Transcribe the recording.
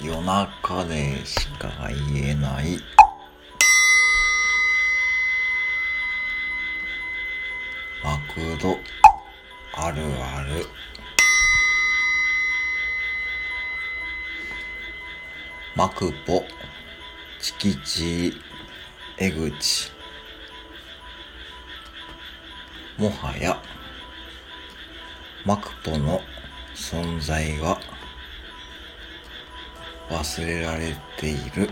夜中でしか言えない。マクドあるある。マクポチキチ江口。もはやマクポの存在が忘れられている。